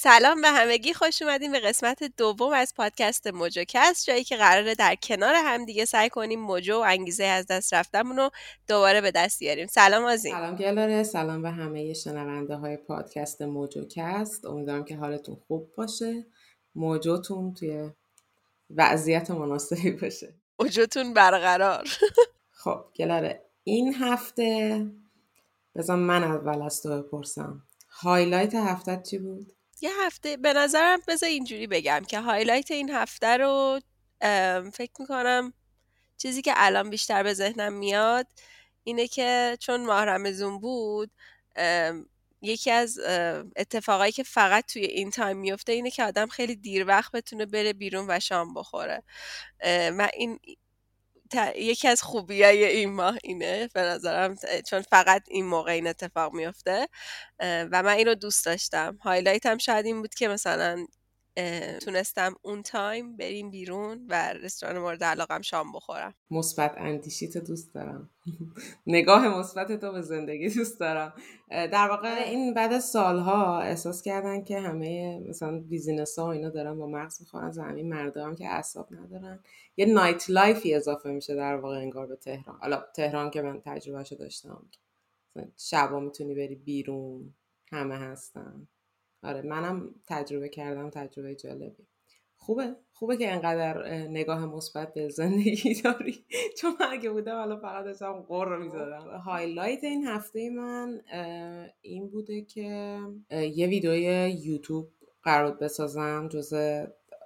سلام به همگی خوش اومدیم به قسمت دوم از پادکست موجوکست جایی که قراره در کنار هم دیگه سعی کنیم موجو و انگیزه از دست رفتمون رو دوباره به دست بیاریم. سلام آزین. سلام گلاره سلام به همه شنونده های پادکست موجوکست. امیدوارم که حالتون خوب باشه موجوتون توی وضعیت مناسبی باشه. موجوتون برقرار. خب گلاره این هفته بذار من اول از تو بپرسم highlight هفته چی بود؟ یه هفته به نظرم بذار اینجوری بگم که highlight این هفته رو فکر می‌کنم چیزی که الان بیشتر به ذهنم میاد اینه که چون ماه رمضون بود یکی از اتفاقایی که فقط توی این time میفته اینه که آدم خیلی دیر وقت بتونه بره بیرون و شام بخوره. من این یکی از خوبی های این ماه اینه به نظرم چون فقط این موقع این اتفاق میفته و من این رو دوست داشتم. highlight هم شاید این بود که مثلا تونستم اون time بریم بیرون و رستوران مورد علاقم شام بخورم. مثبت اندیشی تو دوست دارم. نگاه مثبت تو به زندگی دوست دارم. در واقع این بعد از سالها احساس کردن که همه مثلا business ها و اینا دارن با مغز می‌خورن از همین مردم که اعصاب ندارن. یه nightlife ی اضافه میشه در واقع انگار به تهران. حالا تهران که من تجربه‌شو داشتم. شبا می‌تونی بری بیرون. همه هستن. آره منم تجربه کردم تجربه جالبی. خوبه خوبه که انقدر نگاه مثبت به زندگی داری. چون من اگه بودم حالا فقط داشتم غر رو می‌زدم highlight این هفته من این بوده که یه ویدیوی یوتیوب قرار بسازم. جز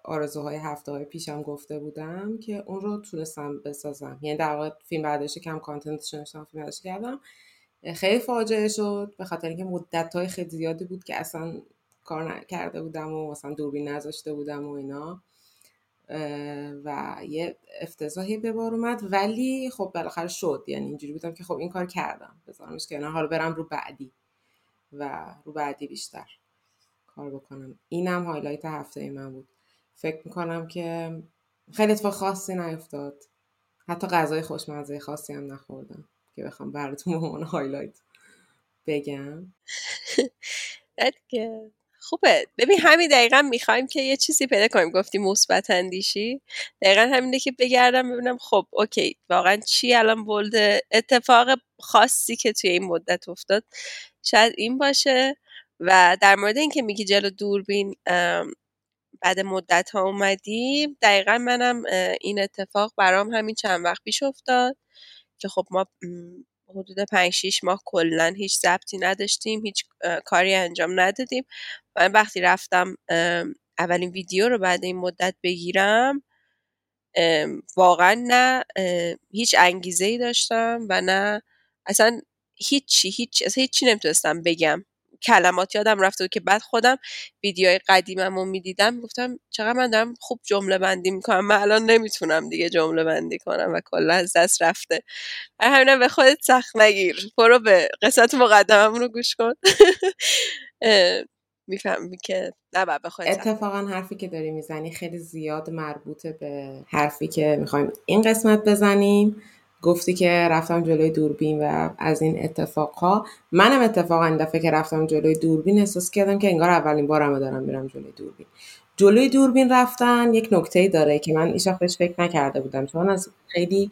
آرزوهای هفته های پیشم گفته بودم که اون رو تونستم بسازم. یعنی در واقع فیلم برداشت کم کانتنت نوشتم فیلم برداشت کردم خیلی فاجعه شد. به خاطر اینکه مدت های خیلی زیادی بود که اصلا کار کرده بودم و مثلا دوربین نذاشته بودم و اینا. و یه افتضاحی به بار اومد ولی خب بالاخره شد. یعنی اینجوری بودم که خب این کار کردم. بذارمش که حالا برم رو بعدی. و رو بعدی بیشتر کار بکنم. اینم highlight هفته من بود. فکر می‌کنم که خیلی اتفاق خاصی نیفتاد. حتی غذای خوشمزه خاصی هم نخوردم که بخوام براتون به highlight بگم. خوبه. ببین همین دقیقا می‌خوایم که یه چیزی پیدا کنیم. گفتی مثبت اندیشی. دقیقا همینه که بگردم ببینم خب okay. واقعا چی الان bold ه اتفاق خاصی که توی این مدت افتاد. شاید این باشه. و در مورد اینکه میگی جلو دوربین بعد مدت ها اومدیم دقیقا منم این اتفاق برام همین چند وقت پیش افتاد که خب ما حدود 5 6 ماه کلا هیچ ضبطی نداشتیم هیچ کاری انجام ندادیم. من وقتی رفتم اولین ویدیو رو بعد این مدت بگیرم واقعا نه هیچ انگیزه ای داشتم و نه اصلا هیچی هیچ اصلا هیچی نمی‌تونستم بگم. کلمات یادم رفته بود که بعد خودم ویدیوهای قدیمم رو می‌دیدم. گفتم چقدر من دارم خوب جمله بندی می‌کنم. من الان نمی‌تونم دیگه جمله بندی کنم و کلا از دست رفته. همینم به خودت سخت نگیر. برو به قسمت مقدممون رو گوش کن. می‌فهمی که نه به اتفاقا حرفی که داری می‌زنی خیلی زیاد مربوطه به حرفی که می‌خوایم این قسمت بزنیم. گفتی که رفتم جلوی دوربین و از این اتفاقها. منم اتفاقا این دفعه که رفتم جلوی دوربین احساس کردم که انگار اولین بارم دارم میرم جلوی دوربین. جلوی دوربین رفتن یک نکته ای داره که من ایش بهش فکر نکرده بودم. چون از خیلی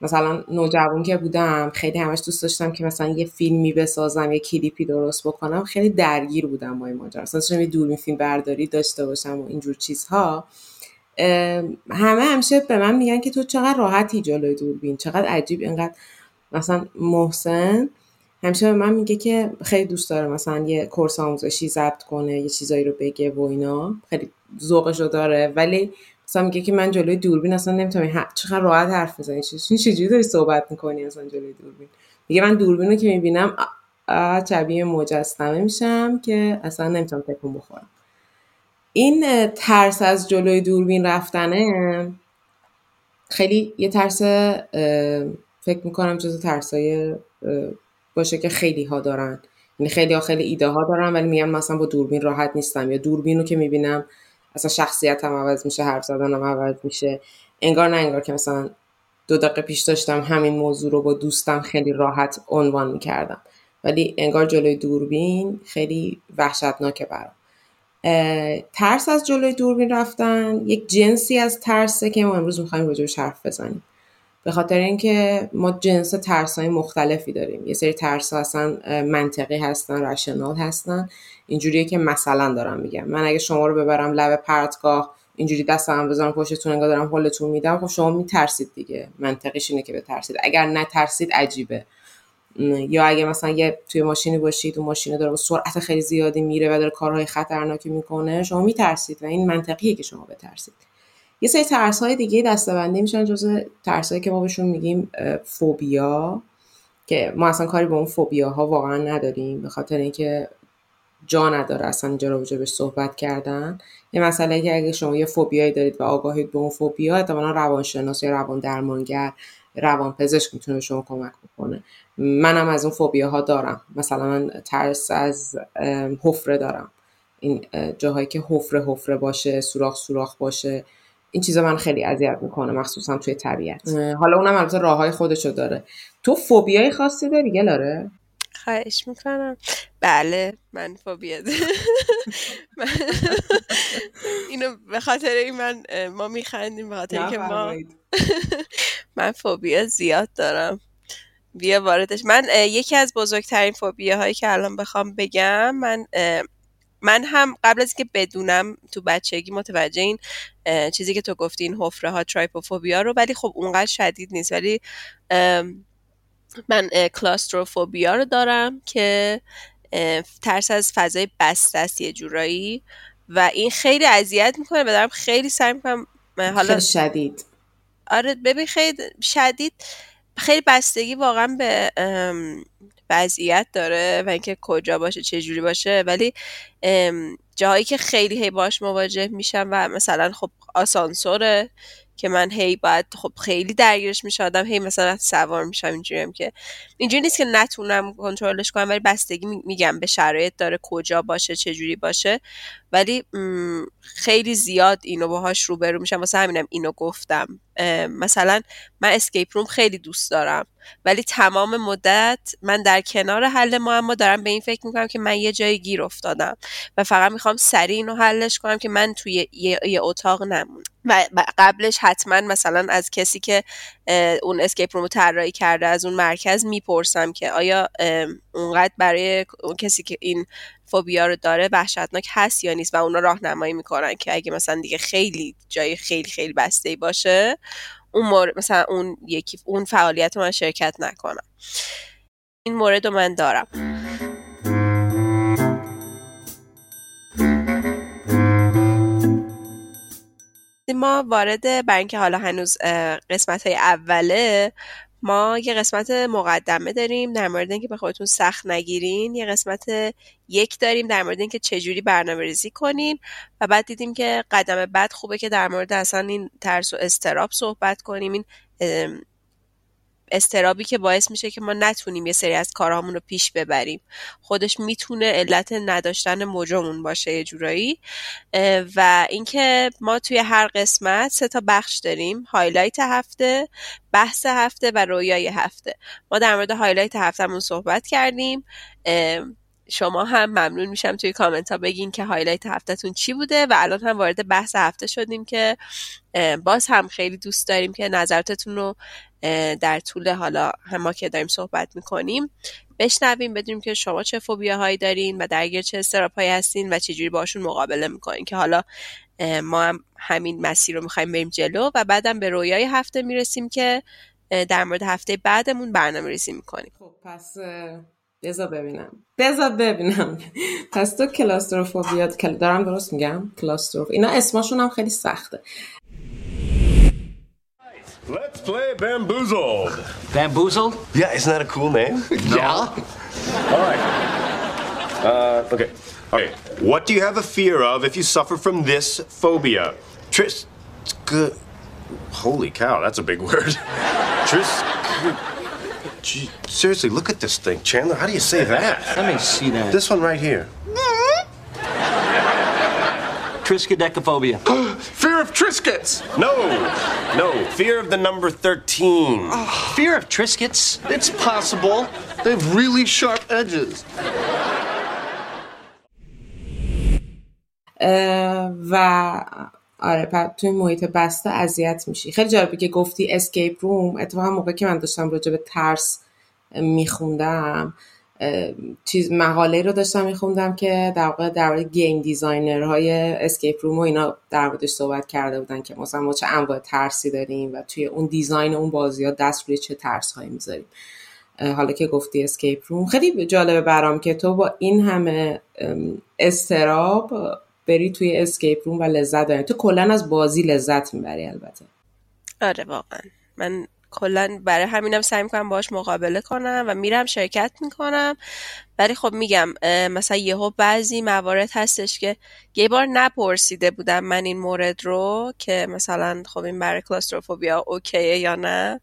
مثلا نوجوان که بودم خیلی همش دوست داشتم که مثلا یه فیلمی بسازم یه کلیپی درست بکنم خیلی درگیر بودم با این ماجرا. یه دوربین فیلم برداری داشته باشم و اینجور چیزها. همه همیشه به من میگن که تو چقدر راحتی جلوی دوربین چقدر عجیب اینقدر مثلا محسن. همیشه به من میگه که خیلی دوست داره مثلا یه کورس آموزشی ضبط کنه یه چیزایی رو بگه و اینا. خیلی ذوقش رو داره. ولی مثلا میگه که من جلوی دوربین اصلا نمی‌تونم چقدر راحت حرف بزنی چجوری داری صحبت می‌کنی اصلا جلوی دوربین؟ میگه من دوربین رو که می‌بینم شبیه مجسمه میشم که اصلا نمی‌تونم تکون بخورم. این ترس از جلوی دوربین رفتنه خیلی یه ترس فکر می‌کنم جز ترسای باشه که خیلی ها دارن. یعنی خیلی ها خیلی ایده ها دارن ولی میگم مثلا با دوربین راحت نیستم. یا دوربین رو که می‌بینم اصلا شخصیتم عوض میشه حرف زدنم عوض میشه. انگار نه انگار که مثلا دو دقیقه پیش داشتم همین موضوع رو با دوستم خیلی راحت عنوان می‌کردم. ولی انگار جلوی دوربین خیلی وحشتناکه برام. ترس از جلوی دوربین رفتن یک جنسی از ترسه که ما امروز می‌خوایم راجبش حرف بزنیم. به خاطر اینکه ما جنس ترس های مختلفی داریم. یه سری ترس اصلا منطقی هستن رشنال هستن. اینجوریه که مثلا دارم میگم. من اگه شما رو ببرم لب پرتگاه اینجوری دستم بذارم پشتتون انگار دارم حالتون میدم خب شما میترسید دیگه. منطقیش اینه که بترسید. اگر نترسید عجیبه. یا اگه مثلا یه توی ماشینی باشید و ماشین داره با سرعت خیلی زیادی میره و داره کارهای خطرناکی می‌کنه شما میترسید و این منطقیه که شما بترسید. یه سری ترس های دیگه دستبندی میشن جزء ترس که ما بهشون میگیم فوبیا که ما اصلا کاری به اون فوبیا ها واقعا نداریم به خاطر اینکه جا نداره اصلا اینجا رو بهش صحبت کردن. یه مسئله که اگه شما یه فوبیایی دارید و آگاهید به اون فوبیا احتمالا روانشناس یا روان درمانگر روان پزشک می‌تونه به شما کمک بکنه. منم از اون فوبیا ها دارم. مثلا من ترس از حفره دارم. این جاهایی که حفره حفره باشه سوراخ سوراخ باشه. این چیزا من خیلی اذیت می‌کنه مخصوصا توی طبیعت. حالا اونم البته راههای خودشو داره. تو فوبیای خاصی داری گلاره خواهش می‌کنم. بله من فوبیا. اینو به خاطر این من ما میخندیم به خاطر اینکه ما من فوبیا زیاد دارم. بیا واردش. من یکی از بزرگترین فوبیه هایی که الان بخوام بگم من من هم قبل از اینکه بدونم تو بچگی متوجه این چیزی که تو گفتی این حفره ها ترایپوفوبیا رو ولی خب اونقدر شدید نیست. ولی من کلاستروفوبیا رو دارم که ترس از فضای بسته است یه جورایی. و این خیلی اذیت می‌کنه و دارم خیلی سعی می‌کنم حالا خیلی شدید. آره ببین خیلی شدید خیلی بستگی واقعا به وضعیت داره و اینکه کجا باشه چه جوری باشه. ولی جاهایی که خیلی هی باش مواجه میشم و مثلا خب آسانسوره که من هی باید خب خیلی درگیرش میشه هی مثلا سوار میشم اینجوری هم که اینجوری نیست که نتونم کنترلش کنم ولی بستگی میگم به شرایط داره کجا باشه چه جوری باشه. ولی خیلی زیاد اینو باهاش روبرو میشم. واسه همینم اینو گفتم. مثلا من escape room خیلی دوست دارم. ولی تمام مدت من در کنار حل معما دارم به این فکر می‌کنم که من یه جایی گیر افتادم. و فقط می‌خوام سریع اینو حلش کنم که من توی یه, یه اتاق نمونم. و قبلش حتما مثلا از کسی که اون escape room و طراحی کرده از اون مرکز می‌پرسم که آیا اونقدر برای اون کسی که این فوبیا رو داره وحشتناک هست یا نیست و اونا راهنمایی می‌کنن که اگه مثلا دیگه خیلی جای خیلی خیلی بسته باشه اون مورد مثلا اون یکی اون فعالیت من شرکت نکنم. این مورد رو من دارم. ما وارد برای اینکه حالا هنوز قسمت های اوله ما یه قسمت مقدمه داریم در مورد اینکه به خودتون سخت نگیرین یه قسمت یک داریم در مورد اینکه چجوری برنامه ریزی کنیم و بعد دیدیم که قدم بعد خوبه که در مورد اصلا این ترس و اضطراب صحبت کنیم این اضطرابی که باعث میشه که ما نتونیم یه سری از کارهامون رو پیش ببریم. خودش می‌تونه علت نداشتن موضعمون باشه یه جورایی. و اینکه ما توی هر قسمت سه تا بخش داریم. highlight هفته بحث هفته و رویای هفته. ما در مورد highlight هفته‌مون صحبت کردیم. شما هم ممنون میشم توی کامنت ها بگین که highlight هفته‌تون چی بوده و الان هم وارد بحث هفته شدیم که باز هم خیلی دوست داریم که نظراتتون رو در طول حالا هم که داریم صحبت می‌کنیم بشنویم بدونیم که شما چه فوبیا هایی دارین و درگیر چه اضطراب هایی هستین و چجوری باشون مقابله می‌کنین که حالا ما هم همین مسیر رو می‌خوایم بریم جلو و بعدم به رویای هفته می‌رسیم که در مورد هفته بعدمون برنامه ریزی می‌کنیم. خب پس بذار ببینم. بذار ببینم. پس تو کلاستروفوبیا دارم درست میگم؟ کلاستروف. اینا اسمشون هم خیلی سخته. Let's play Bamboozled. Bamboozled? Yeah, isn't that a cool name? Yeah. All right. Uh, okay. Okay. What do you have a fear of if you suffer from this phobia? Tris. Good. Holy cow, that's a big word. Tris. Gee, seriously, look at this thing, Chandler. How do you say that? Let me see that. This one right here. Triskaidekaphobia. Triscuits. No, no, fear of the number 13. Oh, fear of Triscuits? It's possible. They have really sharp edges. و آره پر توی محیط بسته اذیت میشی خیلی جالبی که گفتی escape room اتفاقا موقع که من داشتم راجع به ترس میخوندم چیز مقاله رو داشتم میخوندم که در واقع در واقع game designer های escape room و اینا در موردش صحبت کرده بودن که مثلا ما چه انواع ترسی داریم و توی اون design اون بازی ها دست روی چه ترس هایی می‌ذاریم حالا که گفتی escape room خیلی جالبه برام که تو با این همه استراب بری توی اسکیپ روم و لذت داری تو کلا از بازی لذت می‌بری البته. آره واقعا. من کلا برای همینم سعی می‌کنم باش مقابله کنم و میرم شرکت می‌کنم. ولی خب میگم مثلا یهو بعضی موارد هستش که یه بار نپرسیده بودم من این مورد رو که مثلا خب این برای کلاستروفوبیا اوکیه یا نه.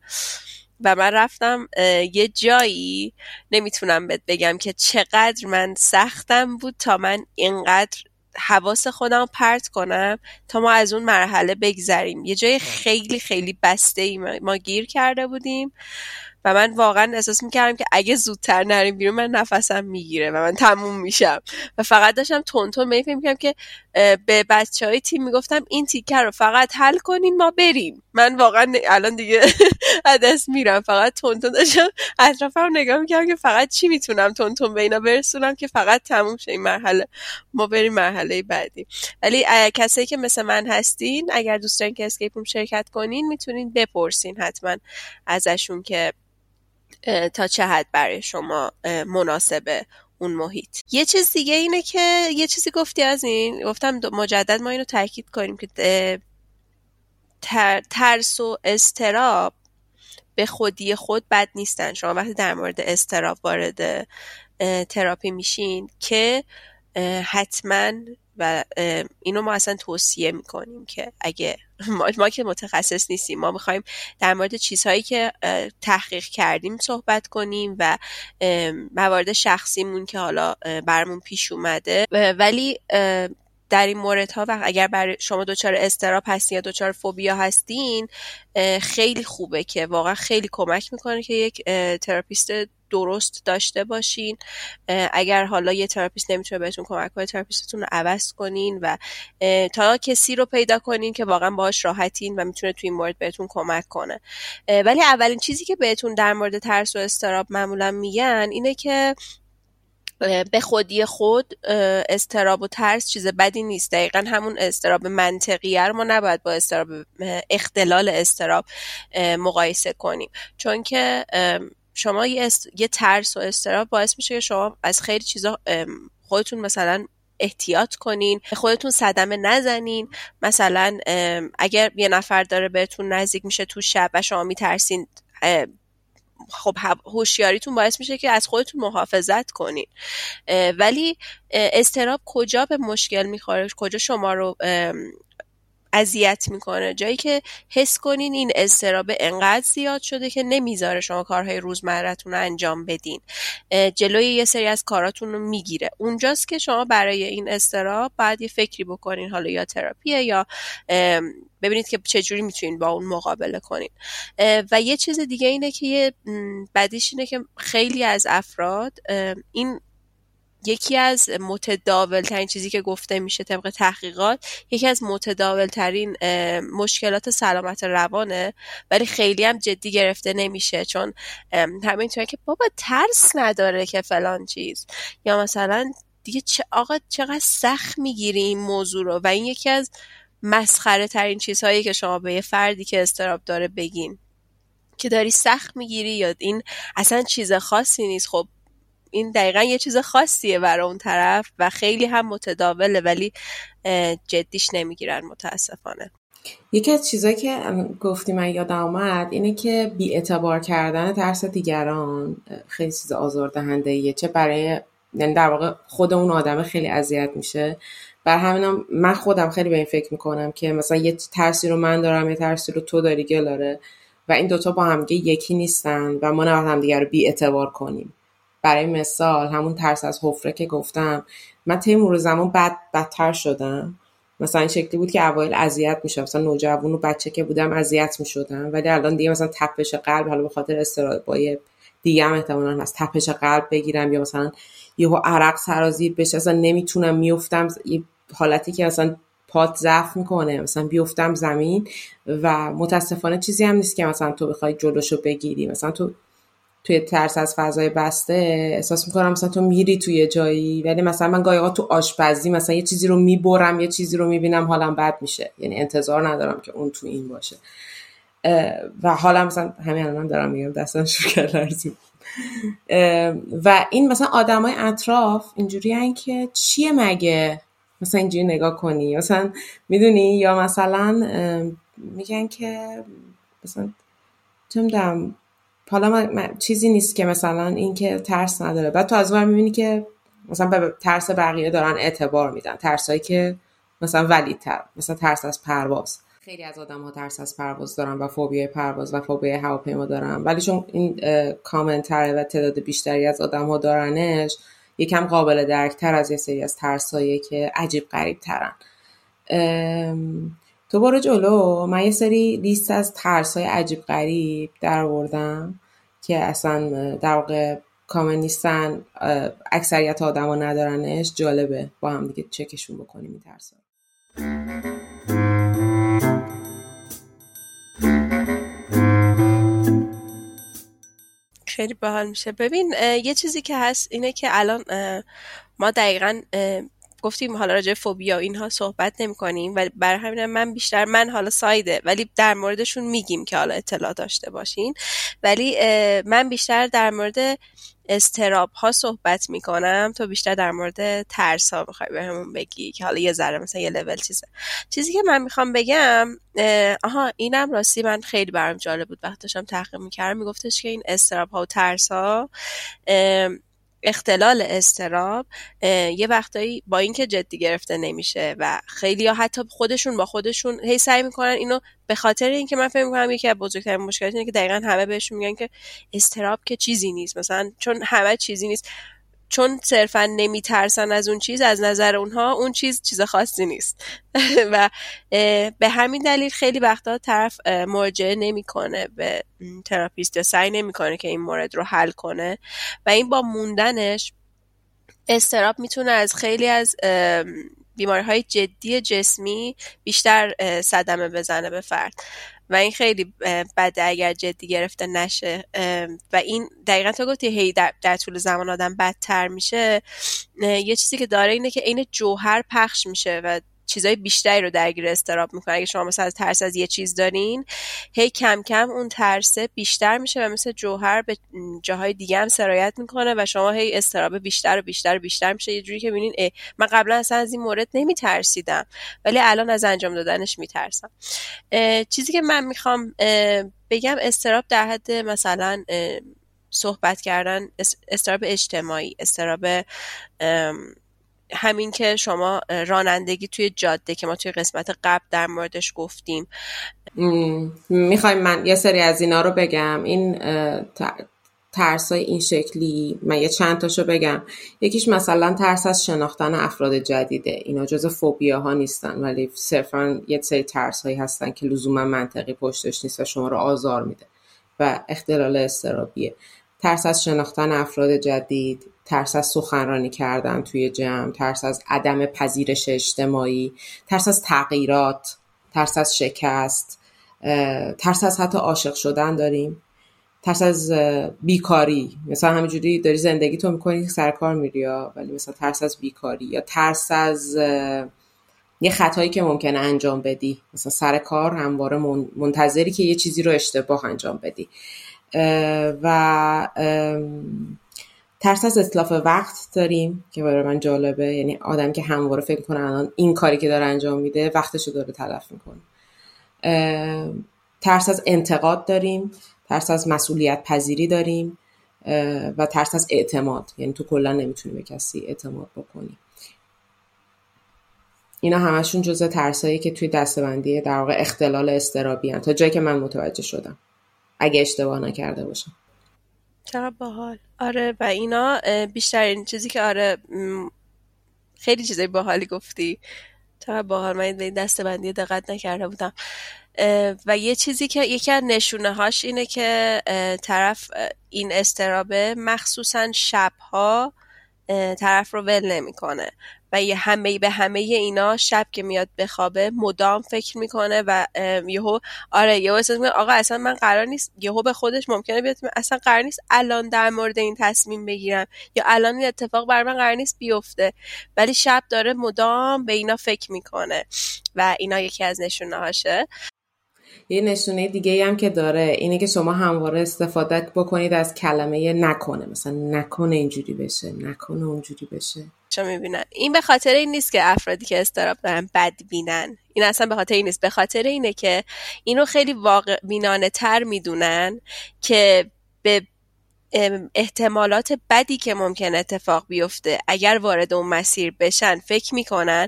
و من رفتم یه جایی نمی‌تونم بهت بگم که چقدر من سختم بود تا من اینقدر حواس خودم پرت کنم تا ما از اون مرحله بگذریم. یه جای خیلی خیلی بسته ای ما گیر کرده بودیم و من واقعا احساس می‌کردم که اگه زودتر نریم بیرون من نفسم می‌گیره و من تموم میشم. و فقط داشتم تونتون می می‌کنم که به بچه های تیم می‌گفتم این تیکر رو فقط حل کنین ما بریم. من واقعا الان دیگه دست میرم. فقط تونتون داشتم اطرافم نگاه می‌کردم که فقط چی می‌تونم تونتون به اینا برسونم که فقط تموم شه این مرحله. ما بریم مرحله بعدی. ولی کسایی که مثل من هستین اگر دوست دارین که اسکیپ شرکت کنین می‌تونین بپرسین حتما ازشون که تا چه حد برای شما مناسبه. اون محیط. یه چیز دیگه اینه که یه چیزی گفتی از این گفتم مجدد ما اینو تاکید کنیم که ترس و استراب به خودی خود بد نیستن. شما وقتی در مورد استراب وارد تراپی میشین که حتما و اینو ما اصلا توصیه می‌کنیم که اگه ما, که متخصص نیستیم ما می‌خوایم در مورد چیزهایی که تحقیق کردیم صحبت کنیم و موارد شخصیمون که حالا برمون پیش اومده. ولی در این مورد ها و اگر شما دچار اضطراب هستین یا دچار فوبیا هستین خیلی خوبه که واقعا خیلی کمک می‌کنه که یک therapist درست داشته باشین. اگر حالا یه therapist نمی‌تونه بهتون کمک کنه therapist تون رو عوض کنین و تا کسی رو پیدا کنین که واقعا باهاش راحتین و می‌تونه توی این مورد بهتون کمک کنه. ولی اولین چیزی که بهتون در مورد ترس و اضطراب معمولا میگن اینه که به خودی خود استراب و ترس چیز بدی نیست. دقیقا همون استراب منطقیه رو ما نباید با استراب اختلال استراب مقایسه کنیم. چون که شما یه, یه ترس و استراب باعث میشه که شما از خیلی چیزا خودتون مثلا احتیاط کنین خودتون صدمه نزنین. مثلا اگر یه نفر داره بهتون نزدیک میشه تو شب و شما میترسین خب هوشیاریتون باعث میشه که از خودتون محافظت کنین. ولی استراب کجا به مشکل می‌خوره؟ کجا شما رو اذیت می‌کنه. جایی که حس کنین این استراب انقدر زیاد شده که نمی‌ذاره شما کارهای روزمرتون رو انجام بدین. جلوی یه سری از کاراتون رو می‌گیره. اونجاست که شما برای این استراب باید یه فکری بکنین حالا یا تراپیه یا ببینید که چجوری می‌تونین با اون مقابله کنین. و یه چیز دیگه اینه که یه بدیش اینه که خیلی از افراد این یکی از متداول ترین چیزی که گفته میشه طبق تحقیقات یکی از متداول ترین مشکلات سلامت روانه ولی خیلی هم جدی گرفته نمیشه چون همینطور که بابا ترس نداره که فلان چیز. یا مثلا دیگه چه آقا چقدر سخت می‌گیری این موضوع رو؟ و این یکی از مسخره ترین چیزهایی که شما به یه فردی که استراب داره بگین. که داری سخت می‌گیری یا این اصلا چیز خاصی نیست. خب این دقیقا یه چیز خاصیه برای اون طرف و خیلی هم متداوله ولی جدیش نمی‌گیرن متاسفانه. یکی از چیزایی که گفتی من یادم آمد اینه که بی اعتبار کردن ترس دیگران خیلی چیز آزاردهنده یه چه برای یعنی در واقع خود اون آدم خیلی اذیت میشه. بر همینم من خودم خیلی به این فکر می‌کنم که مثلا یه ترسی رو من دارم یه ترسی رو تو داری گلاره. و این دوتا با همگه یکی نیستن و ما نباید همدیگه رو بی اعتبار کنیم. برای مثال همون ترس از حفره که گفتم من طی مرور زمان بد بدتر شدم. مثلا این شکلی بود که اوایل اذیت میشم مثلا نوجوان و بچه که بودم اذیت می‌شدم. ولی الان دیگه مثلا تپش قلب حالا به خاطر استرابای دیگه هم احتمالا هست تپش قلب بگیرم یا مثلا یهو عرق سرازیر بشه اصلا نمی‌تونم میفتم حالتی که مثلا پات ضعف می‌کنه مثلا بیفتم زمین و متاسفانه چیزی هم نیست که مثلا تو بخوای جلوشو بگیری. مثلا تو توی ترس از فضای بسته احساس می‌کنم مثلا تو میری توی جایی ولی مثلا من گاهی تو آشپزی مثلا یه چیزی رو می‌برم یه چیزی رو می‌بینم حالم بد میشه. یعنی انتظار ندارم که اون تو این باشه. و حالا مثلا همین الان دارم میگم دستم شروع و این مثلا آدمای اطراف اینجوری که چیه مگه؟ مثلا اینجوری نگاه کنی. مثلا می‌دونی؟ یا مثلا میگن که مثلا چه می‌دونم حالا من, چیزی نیست که مثلا این که ترس نداره. بعد تو از اون می‌بینی که مثلا به ترس بقیه دارن اعتبار میدن. ترسایی که مثلا ولیدتر. مثلا ترس از پرواز. خیلی از آدم ها ترس از پرواز دارن و فوبیای پرواز و فوبیای هواپیما دارن. ولی چون این کامنتره و تعداد بیشتری از آدم ها دارنش یکم قابل درکتر از یه سری از ترسایی که عجیب غریب ترن تو برو جلو. من یه سری لیست از ترس های عجیب غریب در آوردم که اصلا در واقع کامن نیستن. اکثریت آدما ندارنش. جالبه با هم دیگه چکشون بکنیم این ترس خیلی باحال میشه. ببین یه چیزی که هست اینه که الان ما دقیقا گفتیم حالا راجع فوبیا اینها صحبت نمی کنیم و بر همین من بیشتر من حالا سایده ولی در موردشون میگیم که حالا اطلاع داشته باشین. ولی من بیشتر در مورد استراب ها صحبت می‌کنم. تو بیشتر در مورد ترس ها می‌خوای به همون بگی که حالا یه ذره مثلا یه لول چیزه. چیزی که من می‌خوام بگم آها اینم راستی من خیلی برام جالب بود. وقتی داشتم تحقیق می‌کردم. میگفتش که این استراب ها و ترس ها اختلال استراب یه وقتایی با اینکه جدی گرفته نمیشه و خیلی ها حتی خودشون با خودشون هی سعی می‌کنن اینو به خاطر اینکه من فکر می‌کنم یکی از بزرگترین مشکلات اینه که دقیقا همه بهشون میگن که استراب که چیزی نیست مثلا چون همه چیزی نیست. چون صرفا نمیترسن از اون چیز از نظر اونها اون چیز چیز خاصی نیست. و به همین دلیل خیلی وقتا طرف مراجعه نمی‌کنه به تراپیست یا سعی نمی‌کنه که این مورد رو حل کنه. و این با موندنش استراب می‌تونه از خیلی از بیماری های جدی جسمی بیشتر صدمه بزنه به فرد. و این خیلی بده اگر جدی گرفته نشه. و این دقیقا تا گفتی هی در, در طول زمان آدم بدتر میشه. یه چیزی که داره اینه که عین جوهر پخش میشه و چیزای بیشتری رو درگیر استراب می‌کنه. اگه شما مثلا ترس از یه چیز دارین هی کم کم اون ترسه بیشتر میشه و مثل جوهر به جاهای دیگه هم سرایت می‌کنه و شما هی استراب بیشتر و بیشتر و بیشتر میشه. یه جوری که ببینین من قبلا اصلا از این مورد نمیترسیدم ولی الان از انجام دادنش میترسم. چیزی که من می‌خوام بگم استراب در حد مثلا صحبت کردن استراب اجتماعی استراب همین که شما رانندگی توی جاده که ما توی قسمت قبل در موردش گفتیم. می‌خوایم من یه سری از اینا رو بگم. این ترس های این شکلی من یه چند تاشو بگم. یکیش مثلا ترس از شناختن افراد جدیده. اینا جز فوبیا ها نیستن ولی صرفا یه سری ترس هایی هستن که لزوما منطقی پشتش نیست و شما رو آزار میده و اختلال استرابیه ترس از شناختن افراد جدید ترس از سخنرانی کردن توی جمع ترس از عدم پذیرش اجتماعی ترس از تغییرات ترس از شکست ترس از حتی عاشق شدن داریم. ترس از بیکاری. مثلا همینجوری داری زندگی تو می‌کنی سرکار میری یا ولی مثلا ترس از بیکاری یا ترس از یه خطایی که ممکنه انجام بدی. مثلا سر کار همواره منتظری که یه چیزی رو اشتباه انجام بدی. و ترس از اطلاف وقت داریم که برای من جالبه. یعنی آدم که همواره فکر کنه الان این کاری که داره انجام میده وقتش رو داره تلف می‌کنه. ترس از انتقاد داریم ترس از مسئولیت پذیری داریم و ترس از اعتماد. یعنی تو کلا نمی‌تونی به کسی اعتماد بکنی. اینا همشون جزء ترسایی که توی دستبندی در واقع اختلال استرابی تا جایی که من متوجه شدم. اگه اشتباه نکرده باشم. چقدر باحال. آره و اینا بیشترین چیزی که آره خیلی چیزای باحالی گفتی. چقدر باحال. من این دسته بندی دقت نکرده بودم. و یه چیزی که یکی از نشونه هاش اینه که طرف این استرابه مخصوصا شبها طرف رو ول نمی‌کنه. و یه همه به همه اینا شب که میاد بخوابه مدام فکر می‌کنه و یهو آره یهو احساس می‌کنه آقا اصلا من قرار نیست یهو به خودش ممکنه بیاد اصلا قرار نیست الان در مورد این تصمیم بگیرم یا الان این اتفاق بر من قرار نیست بیفته. ولی شب داره مدام به اینا فکر می‌کنه و اینا یکی از نشونه هاشه یه نشونه دیگه هم که داره اینه که شما همواره استفاده بکنید از کلمه نکنه مثلا نکنه اینجوری بشه نکنه اونجوری بشه. چه می‌بینن. این به خاطر این نیست که افرادی که استراب دارن بد بینن این اصلا به خاطر این نیست. به خاطر اینه که اینو خیلی واقع بینانه تر می‌دونن که به احتمالات بدی که ممکن اتفاق بیفته اگر وارد اون مسیر بشن فکر می‌کنن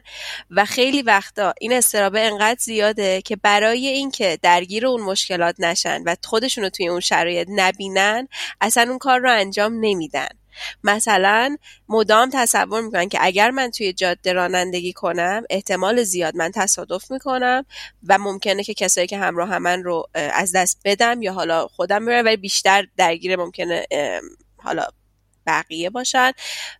و خیلی وقتا این استرابه انقدر زیاده که برای اینکه درگیر اون مشکلات نشن و خودشونو توی اون شرایط نبینن اصلا اون کار رو انجام نمیدن. مثلا مدام تصور می‌کنن که اگر من توی جاده رانندگی کنم احتمال زیاد من تصادف می‌کنم و ممکنه که کسایی که همراه من رو از دست بدم یا حالا خودم برم ولی بیشتر درگیر ممکنه حالا بقیه باشن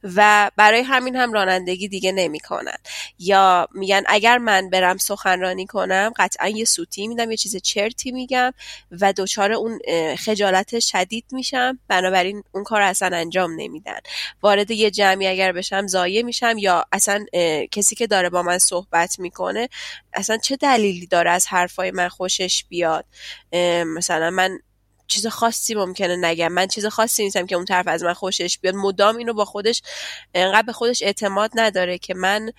و برای همین هم رانندگی دیگه نمی‌کنن. یا میگن اگر من برم سخنرانی کنم قطعا یه سوتی میدم یه چیز چرتی میگم و دچار اون خجالت شدید میشم. بنابراین اون کار اصلا انجام نمیدن. وارد یه جمعی اگر بشم زایه میشم یا اصلا کسی که داره با من صحبت می‌کنه اصلا چه دلیلی داره از حرفای من خوشش بیاد؟ مثلا من چیز خاصی ممکنه نگم. من چیز خاصی نیستم که اون طرف از من خوشش بیاد. مدام اینو با خودش انقدر به خودش اعتماد نداره که من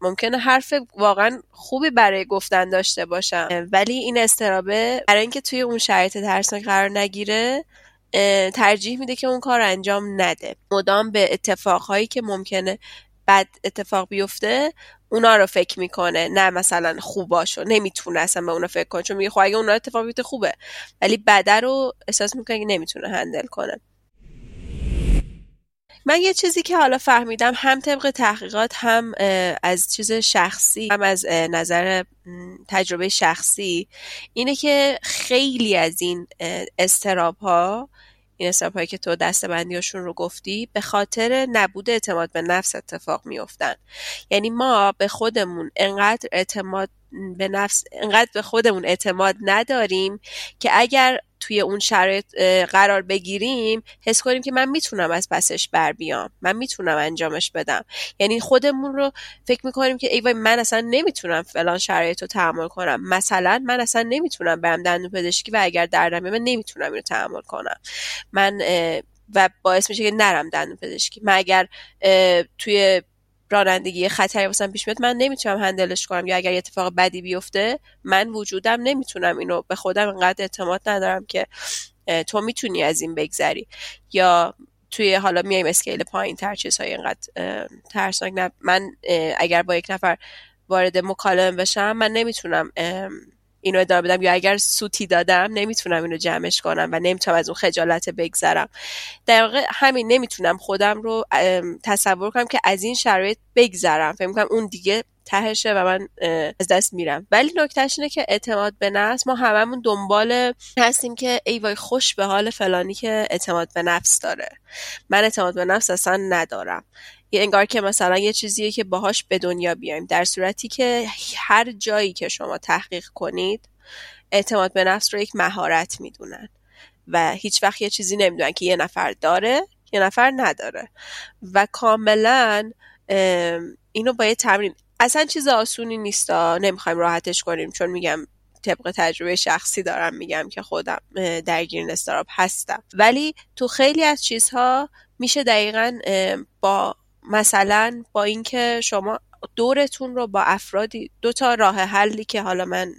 ممکنه حرف واقعا خوبی برای گفتن داشته باشم. ولی این استرابه برای اینکه توی اون شرایط ترسناک قرار نگیره ترجیح میده که اون کار انجام نده. مدام به اتفاقهایی که ممکنه بد اتفاق بیفته اونا رو فکر می‌کنه نه مثلا خوباشو نمی‌تونه اصلا به اونا فکر کنه. چون میگه خب اگه اونا اتفاق بیفته خوبه. ولی بده رو احساس می‌کنه که نمی‌تونه هندل کنه. من یه چیزی که حالا فهمیدم هم طبق تحقیقات هم از چیز شخصی هم از نظر تجربه شخصی اینه که خیلی از این استراب ها این هایی که تو دست بندیاشون رو گفتی به خاطر نبود اعتماد به نفس اتفاق میافتن. یعنی ما به خودمون انقدر اعتماد به نفس انقدر به خودمون اعتماد نداریم که اگر توی اون شرایط قرار بگیریم حس کنیم که من می‌تونم از پسش بر بیام من می‌تونم انجامش بدم. یعنی خودمون رو فکر می‌کنیم که ای وای من اصلا نمی‌تونم فلان شرایط رو تحمل کنم. مثلا من اصلا نمی‌تونم برم دندون پزشکی و اگر دردم من نمی‌تونم اینو تحمل کنم. من و باعث میشه که نرم دندون پزشکی. من اگر توی رانندگی خطری واسم پیش میاد من نمی‌تونم هندلش کنم. یا اگر اتفاق بدی بیفته من وجودم نمی‌تونم اینو به خودم انقدر اعتماد ندارم که تو می‌تونی از این بگذری. یا توی حالا میایم اسکیل پایین تر چیزهای اینقدر ترسناک من اگر با یک نفر وارد مکالمه بشم من نمی‌تونم اینو ادامه بدم یا اگر سوتی دادم نمی‌تونم اینو جمعش کنم و نمی‌تونم از اون خجالت بگذرم. در واقع همین نمی‌تونم خودم رو تصور کنم که از این شرایط بگذرم. فکر کنم اون دیگه تهشه و من از دست میرم. ولی نکتهش اینه که اعتماد به نفس ما هممون دنبال هستیم که ای وای خوش به حال فلانی که اعتماد به نفس داره. من اعتماد به نفس اصلا ندارم. انگار که مثلا یه چیزیه که باهاش به دنیا بیایم. در صورتی که هر جایی که شما تحقیق کنید اعتماد به نفس رو یک مهارت می‌دونن و هیچ وقت یه چیزی نمی‌دونن که یه نفر داره یه نفر نداره. و کاملا اینو با یه تمرین. اصلا چیز آسونی نیستا. نمی‌خوایم راحتش کنیم. چون میگم طبق تجربه شخصی دارم میگم که خودم درگیر استراب هستم. ولی تو خیلی از چیزها میشه دقیقا با مثلا با اینکه شما دورتون رو با افرادی دو تا راه حلی که حالا من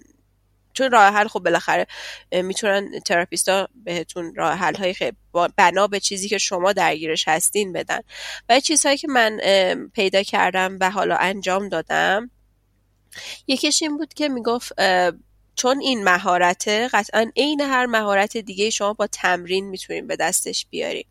چون راه حل خب بالاخره می‌تونن تراپیستا بهتون راه حل های خیلی بنا به چیزی که شما درگیرش هستین بدن. و چیزهایی که من پیدا کردم و حالا انجام دادم یکیش این بود که می‌گفت چون این مهارته قطعا عین هر مهارت دیگه شما با تمرین می‌تونین به دستش بیارین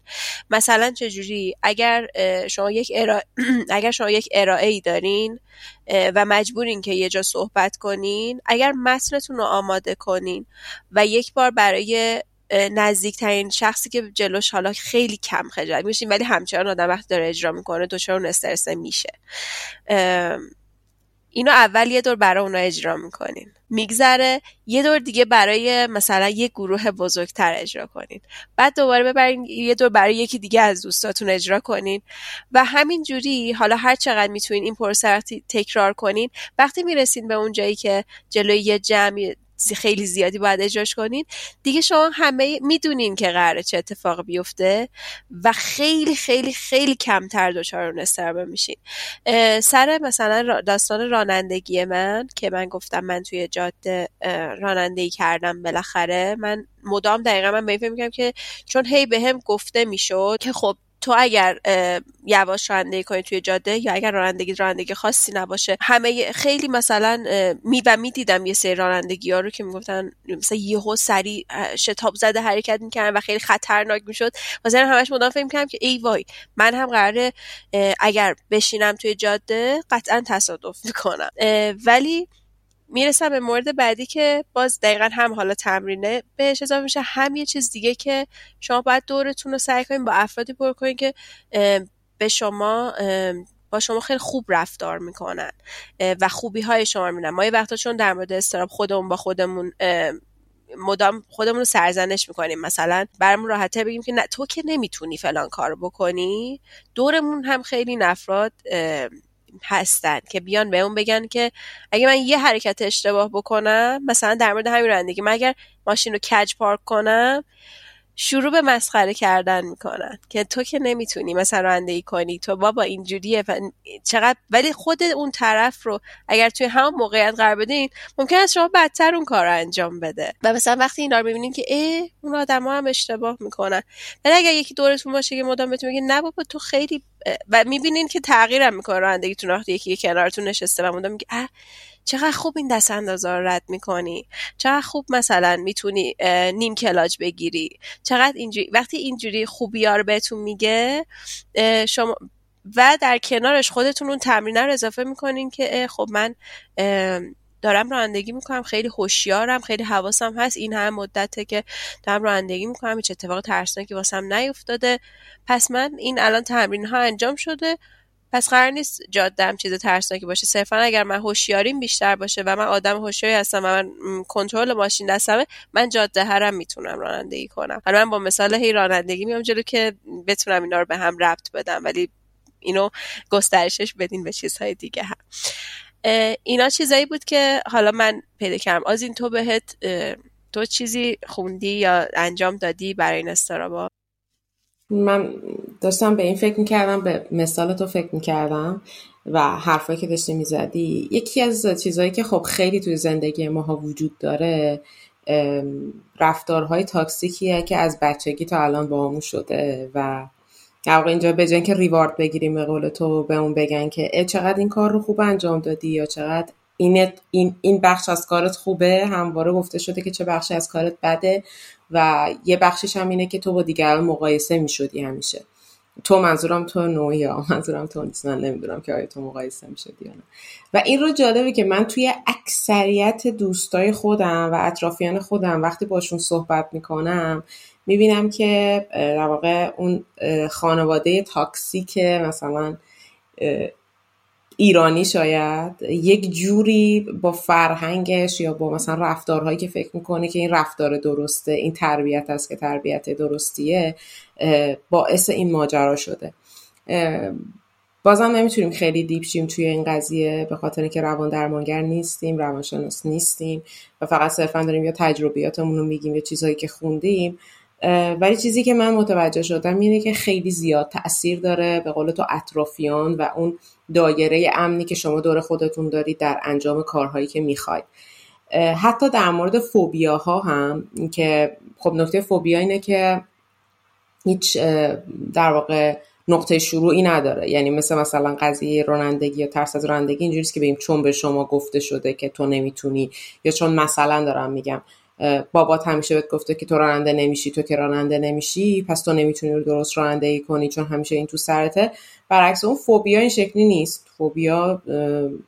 مثلا چجوری؟ اگر شما یک اگر شما یک ارائه ای دارین و مجبورین که یه جا صحبت کنین اگر متنتون رو آماده کنین و یک بار برای نزدیکترین شخصی که جلوش حالا خیلی کم خجالت میشیم ولی همچنان آدم وقتی داره اجرا می‌کنه دچار اون استرس میشه. اینو اول یه دور برای اونا اجرا می‌کنین. میگذره یه دور دیگه برای مثلا یه گروه بزرگتر اجرا کنین. بعد دوباره ببرین یه دور برای یکی دیگه از دوستاتون اجرا کنین. و همین جوری حالا هر چقدر می‌تونین این پروسه تکرار کنین وقتی می‌رسین به اون جایی که جلوی یه جمع خیلی زیادی باید اجراش کنین دیگه شما همه می‌دونین که قراره چه اتفاق بیفته و خیلی خیلی خیلی کمتر دچار اون استرابه میشین. سر مثلا داستان رانندگی من که من گفتم من توی جاده رانندگی کردم بالاخره من مدام دقیقا من به که چون هی به هم گفته می‌شد که خب تو اگر یواش رانندگی کنی توی جاده یا اگر رانندگی رانندگی خاصی نباشه همه خیلی مثلا می و می دیدم یه سری رانندگی ها رو که می‌گفتن مثلا یهو سری شتاب زده حرکت می‌کردن و خیلی خطرناک می‌شد. مثلا همش مدام فکر می‌کردم که ای وای من هم قراره اگر بشینم توی جاده قطعا تصادف می‌کنم. ولی می‌رسم به مورد بعدی که باز دقیقا هم حالا تمرینه. بهش اضافه میشه هم یه چیز دیگه که شما باید دورتون رو سعی کنین با افرادی پر کنین که به شما با شما خیلی خوب رفتار می‌کنن و خوبی های شما میدن ما یه وقتا چون در مورد استراب خودمون با خودمون مدام خودمون رو سرزنش می‌کنیم. مثلا برامون راحته بگیم که نه تو که نمی‌تونی فلان کار بکنی. دورمون هم خیلی نفراد هستن که بیان به اون بگن که اگه من یه حرکت اشتباه بکنم مثلا در مورد همین رانندگی من اگر ماشین رو کج پارک کنم شروع به مسخره کردن می‌کنن که تو که نمی‌تونی مثلا رانندگی کنی تو بابا اینجوریه چقدر ولی خود اون طرف رو اگر توی همون موقعیت قرار بدین ممکن است شما بدتر اون کار رو انجام بده. و مثلا وقتی اینا رو ببینین که ای اون آدم هم اشتباه می‌کنن. ولی اگر یکی دورتون باشه که مدام بهتون میگه نه بابا تو خیلی و می‌بینین که تغییرم می‌کنه رانندگیتون وقتی یکی کنارتون نشسته و مدام میگه چقدر خوب این دست اندازه رو رد می‌کنی. چقدر خوب مثلا می‌تونی نیم کلاج بگیری. چقدر اینجوری وقتی اینجوری خوبی ها رو بهتون میگه شما و در کنارش خودتون اون تمرینه رو اضافه می‌کنین که خب من دارم رانندگی می‌کنم خیلی هوشیارم خیلی حواسم هست. این هم مدته که دارم رانندگی می‌کنم هیچ اتفاق ترسناکی واسم نیفتاده. پس من این الان تمرین ها انجام شده. پس قرار نیست جادم چیز ترسناکی باشه. صرفا اگر من هوشیاریم بیشتر باشه و من آدم هوشیاری هستم و من کنترل ماشین دستمه من جاده هرم می‌تونم رانندگی کنم. حالا من با مثال هی رانندگی میام جلو که بتونم اینا رو به هم ربط بدم ولی اینو گسترشش بدین به چیزهای دیگه هم. اینا چیزایی بود که حالا من پیدا کردم. از این تو بهت تو چیزی خوندی یا انجام دادی برای این استرابا؟ من داشتم به این فکر می‌کردم به مثال تو فکر می‌کردم و حرفایی که داشتی می‌زدی یکی از چیزهایی که خب خیلی توی زندگی ماها وجود داره رفتارهای تاکسیکیه که از بچگی تا الان با شده و در اینجا به که ریوارد بگیریم به قول تو به اون بگن که چقدر این کار رو خوب انجام دادی یا چقدر این, این, این بخش از کارت خوبه؟ همواره گفته شده که چه بخشی از کارت بده و یه بخشش هم اینه که تو با دیگران مقایسه می‌شدی همیشه. تو منظورم تو نوعی یا منظورم تو نیست من نمی‌دونم که آیا تو مقایسه می‌شدی یا نه. و این رو جالبه که من توی اکثریت دوستای خودم و اطرافیان خودم وقتی باشون صحبت می‌کنم می‌بینم که در واقع اون خانواده toxic مثلا ایرانی شاید یک جوری با فرهنگش یا با مثلا رفتارهایی که فکر می‌کنه که این رفتار درسته این تربیت است که تربیت درستیه باعث این ماجرا شده. بازم نمی‌تونیم خیلی deep شیم توی این قضیه به خاطر که روان درمانگر نیستیم روانشناس نیستیم و فقط صرفا داریم یا تجربیاتمون رو میگیم یا چیزهایی که خوندیم. ولی چیزی که من متوجه شدم اینه که خیلی زیاد تاثیر داره به قول تو اطرافیان و اون دایره امنی که شما دور خودتون دارید در انجام کارهایی که می‌خواید. حتی در مورد فوبیاها هم که خب نکته فوبیا اینه که هیچ در واقع نقطه شروعی نداره. یعنی مثل مثلا قضیه رانندگی یا ترس از رانندگی اینجوریست که بگیم چون به شما گفته شده که تو نمی‌تونی یا چون مثلا دارم میگم. بابات همیشه بهت گفته که تو راننده نمیشی تو که راننده نمیشی پس تو نمی‌تونی رو درست رانندگی کنی چون همیشه این تو سرته. برعکس اون فوبیا این شکلی نیست. فوبیا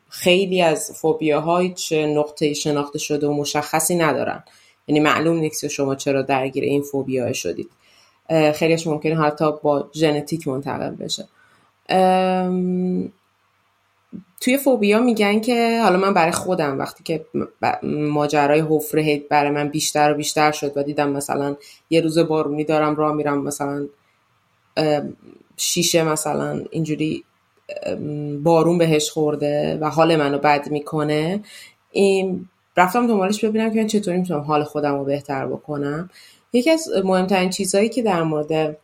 خیلی از فوبیاها هیچ نقطه شناخته شده و مشخصی ندارن. یعنی معلوم نیست شما چرا درگیر این فوبیا شدید. خیلیش ممکنه حتی با ژنتیک منتقل بشه. توی فوبیا میگن که حالا من برای خودم وقتی که ماجرای حفره برای من بیشتر و بیشتر شد و دیدم مثلا یه روز بارونی دارم راه میرم مثلا شیشه مثلا اینجوری بارون بهش خورده و حال منو بد می‌کنه. این رفتم دنبالش ببینم که چطوری می‌تونم حال خودم رو بهتر بکنم. یکی از مهمترین چیزهایی که در مورد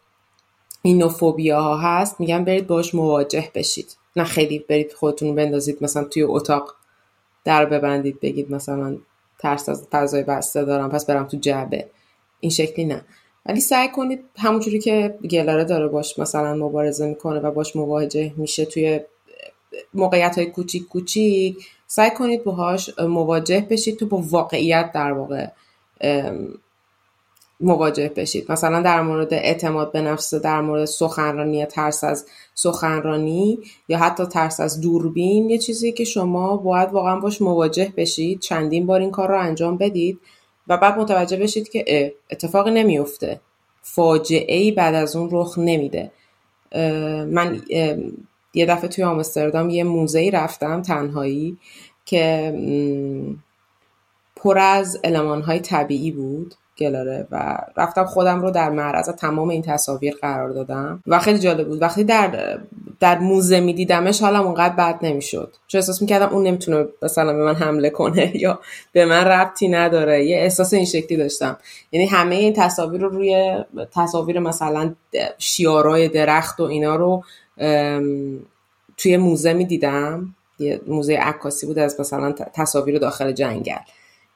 این نوفوبیا ها هست میگن برید باش مواجه بشید. نه خیلی برید خودتون بندازید مثلا توی اتاق در ببندید بگید مثلا ترس از فضای بسته دارم پس برم تو جعبه. این شکلی نه. ولی سعی کنید همونجوری که گلاره داره باش مثلا مبارزه می‌کنه و باش مواجه میشه توی موقعیت های کوچیک کوچیک سعی کنید باهاش مواجه بشید تو با واقعیت در واقع مواجه بشید. مثلا در مورد اعتماد به نفس در مورد سخنرانی ترس از سخنرانی یا حتی ترس از دوربین یه چیزی که شما باید واقعا باش مواجه بشید. چندین بار این کار رو انجام بدید و بعد متوجه بشید که اتفاقی نمیفته. فاجعه ای بعد از اون رخ نمیده. من یه دفعه توی آمستردام یه موزه رفتم تنهایی که پر از های طبیعی بود. گلاره و رفتم خودم رو در معرض تمام این تصاویر قرار دادم و خیلی جالب بود. وقتی در در موزه میدیدمش حالم اونقدر بد نمی‌شد. چون احساس می‌کردم اون نمی‌تونه مثلا به من حمله کنه یا به من ربطی نداره. یه احساس این شکلی داشتم. یعنی همه این تصاویر رو روی تصاویر مثلا شیارای درخت و اینا رو توی موزه می‌دیدم. یه موزه عکاسی بود از مثلا تصاویر داخل جنگل.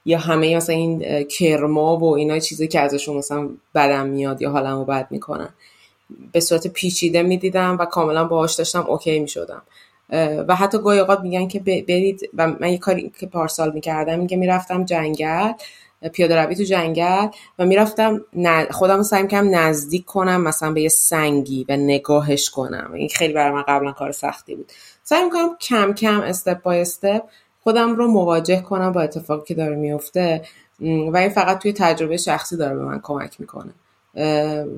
یا همه مثلا این کرما و اینا چیزی که ازشون مثلا بدم میاد یا حالمو بد می‌کنن. به صورت پیچیده می‌دیدم و کاملا باهاش داشتم اوکی می‌شدم. و حتی گاهی اوقات میگن که برید و من یه کاری که پارسال می‌کردم که می‌رفتم جنگل پیاده روی تو جنگل و می‌رفتم خودم سعی می‌کردم نزدیک کنم مثلا به یه سنگی و نگاهش کنم. این خیلی برای من قبلا کار سختی بود. سعی می‌کنم کم کم استپ بای استپ خودم رو مواجه کنم با اتفاقی که داره میفته و این فقط توی تجربه شخصی داره به من کمک می‌کنه.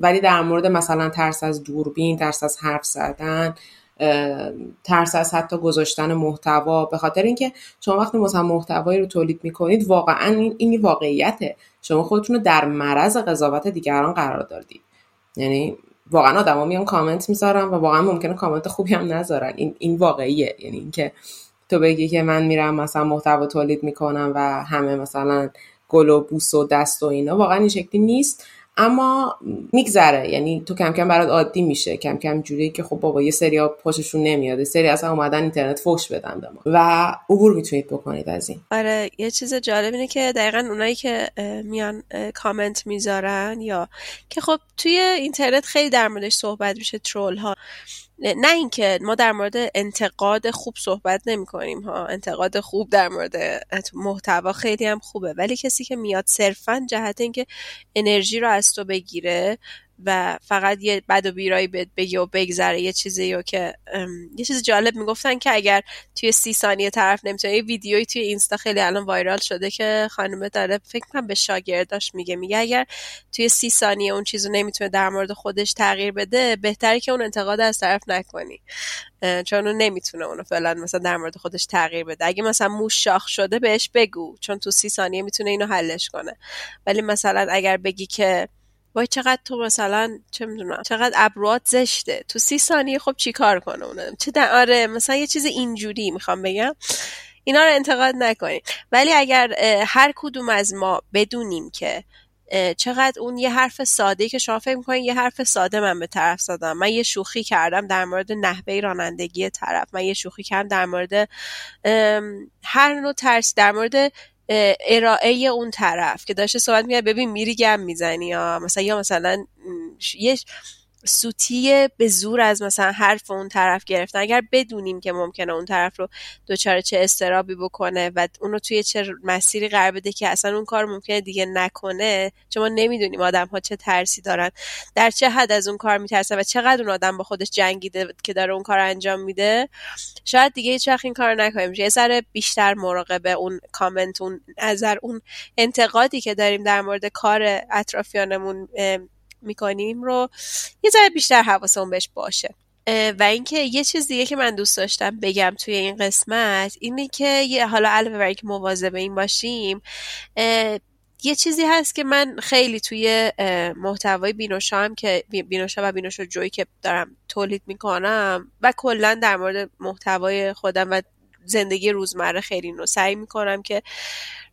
ولی در مورد مثلا ترس از دوربین ترس از حرف زدن ترس از حتی گذاشتن محتوا به خاطر اینکه شما وقتی مثلا محتوایی رو تولید می‌کنید واقعا این, این واقعیته. شما خودتون رو در معرض قضاوت دیگران قرار دادید. یعنی واقعا آدما میان کامنت می‌ذارن و واقعا ممکنه کامنت خوبی هم نذارن. این این واقعیه. یعنی اینکه تو بگی که من میرم مثلا محتوا تولید می‌کنم و همه مثلا گل و بوس و دست و اینا. واقعا این شکلی نیست. اما میگذره. یعنی تو کم کم برات عادی میشه. کم کم جوری که خب بابا یه سری ها پاششون نمیاد. سری اصلا اومدن اینترنت فوش بدن به ما. و عبور می‌تونید بکنید از این. آره یه چیز جالب اینه که دقیقا اونایی که میان کامنت می‌ذارن یا که خب توی اینترنت خیلی در موردش صحبت میشه ترول ها نه اینکه ما در مورد انتقاد خوب صحبت نمی کنیم ها. انتقاد خوب در مورد محتوا خیلی هم خوبه. ولی کسی که میاد صرفا جهت اینکه انرژی رو از تو بگیره و فقط یه بد و بیرایی بگه و بگذره. یه چیزی رو که یه چیز جالب می‌گفتن که اگر توی سی ثانیه طرف نمی‌تونه یه ویدیویی توی اینستا خیلی الان وایرال شده که خانم داره فکر کنم به شاگرداش میگه. میگه اگر توی سی ثانیه اون چیزو نمی‌تونه در مورد خودش تغییر بده بهتره که اون انتقاد از طرف نکنی. چون اون نمی‌تونه اونو فعلا مثلا در مورد خودش تغییر بده. اگه مثلا موش شاخ شده بهش بگو. چون تو سی ثانیه می‌تونه اینو حلش کنه. ولی مثلا اگر بگی که وای چقدر تو مثلا چه می‌دونم چقدر ابروات زشته. تو سی ثانیه خب چیکار کنه اونم چه در آره مثلا یه چیز اینجوری می‌خوام بگم. اینا رو انتقاد نکنیم ولی اگر هر کدوم از ما بدونیم که چقدر اون یه حرف ساده که شما فکر می‌کنین یه حرف ساده من به طرف زدم. من یه شوخی کردم در مورد نحوه رانندگی طرف. من یه شوخی کردم در مورد هر نوع ترس در مورد ارائه اون طرف که داشته صحبت میگه ببین میری گم می‌زنی یا مثلا یا مثلا یه سوتی به زور از مثلا حرف اون طرف گرفتن اگر بدونیم که ممکنه اون طرف رو دچار چه استرابی بکنه و اونو توی چه مسیری قرار بده که اصلا اون کار ممکنه دیگه نکنه چون ما نمی‌دونیم آدم ها چه ترسی دارن. در چه حد از اون کار میترسن و چقدر اون آدم با خودش جنگیده که داره اون کار انجام میده؟ شاید دیگه هیچ این کار نکنیم. یه ذره بیشتر مراقبه اون کامنت اون نظر اون انتقادی که داریم در مورد کار اطرافیانمون می‌کنیم رو یه ذره بیشتر حواسمون بهش باشه. و اینکه یه چیز دیگه که من دوست داشتم بگم توی این قسمت اینه که یه حالا علاوه بر اینکه مواظب این باشیم یه چیزی هست که من خیلی توی محتوای بینوشا هم که بینوشا و بینوشا جوی که دارم تولید می‌کنم و کلا در مورد محتوای خودم و زندگی روزمره خیلی نو سعی می‌کنم که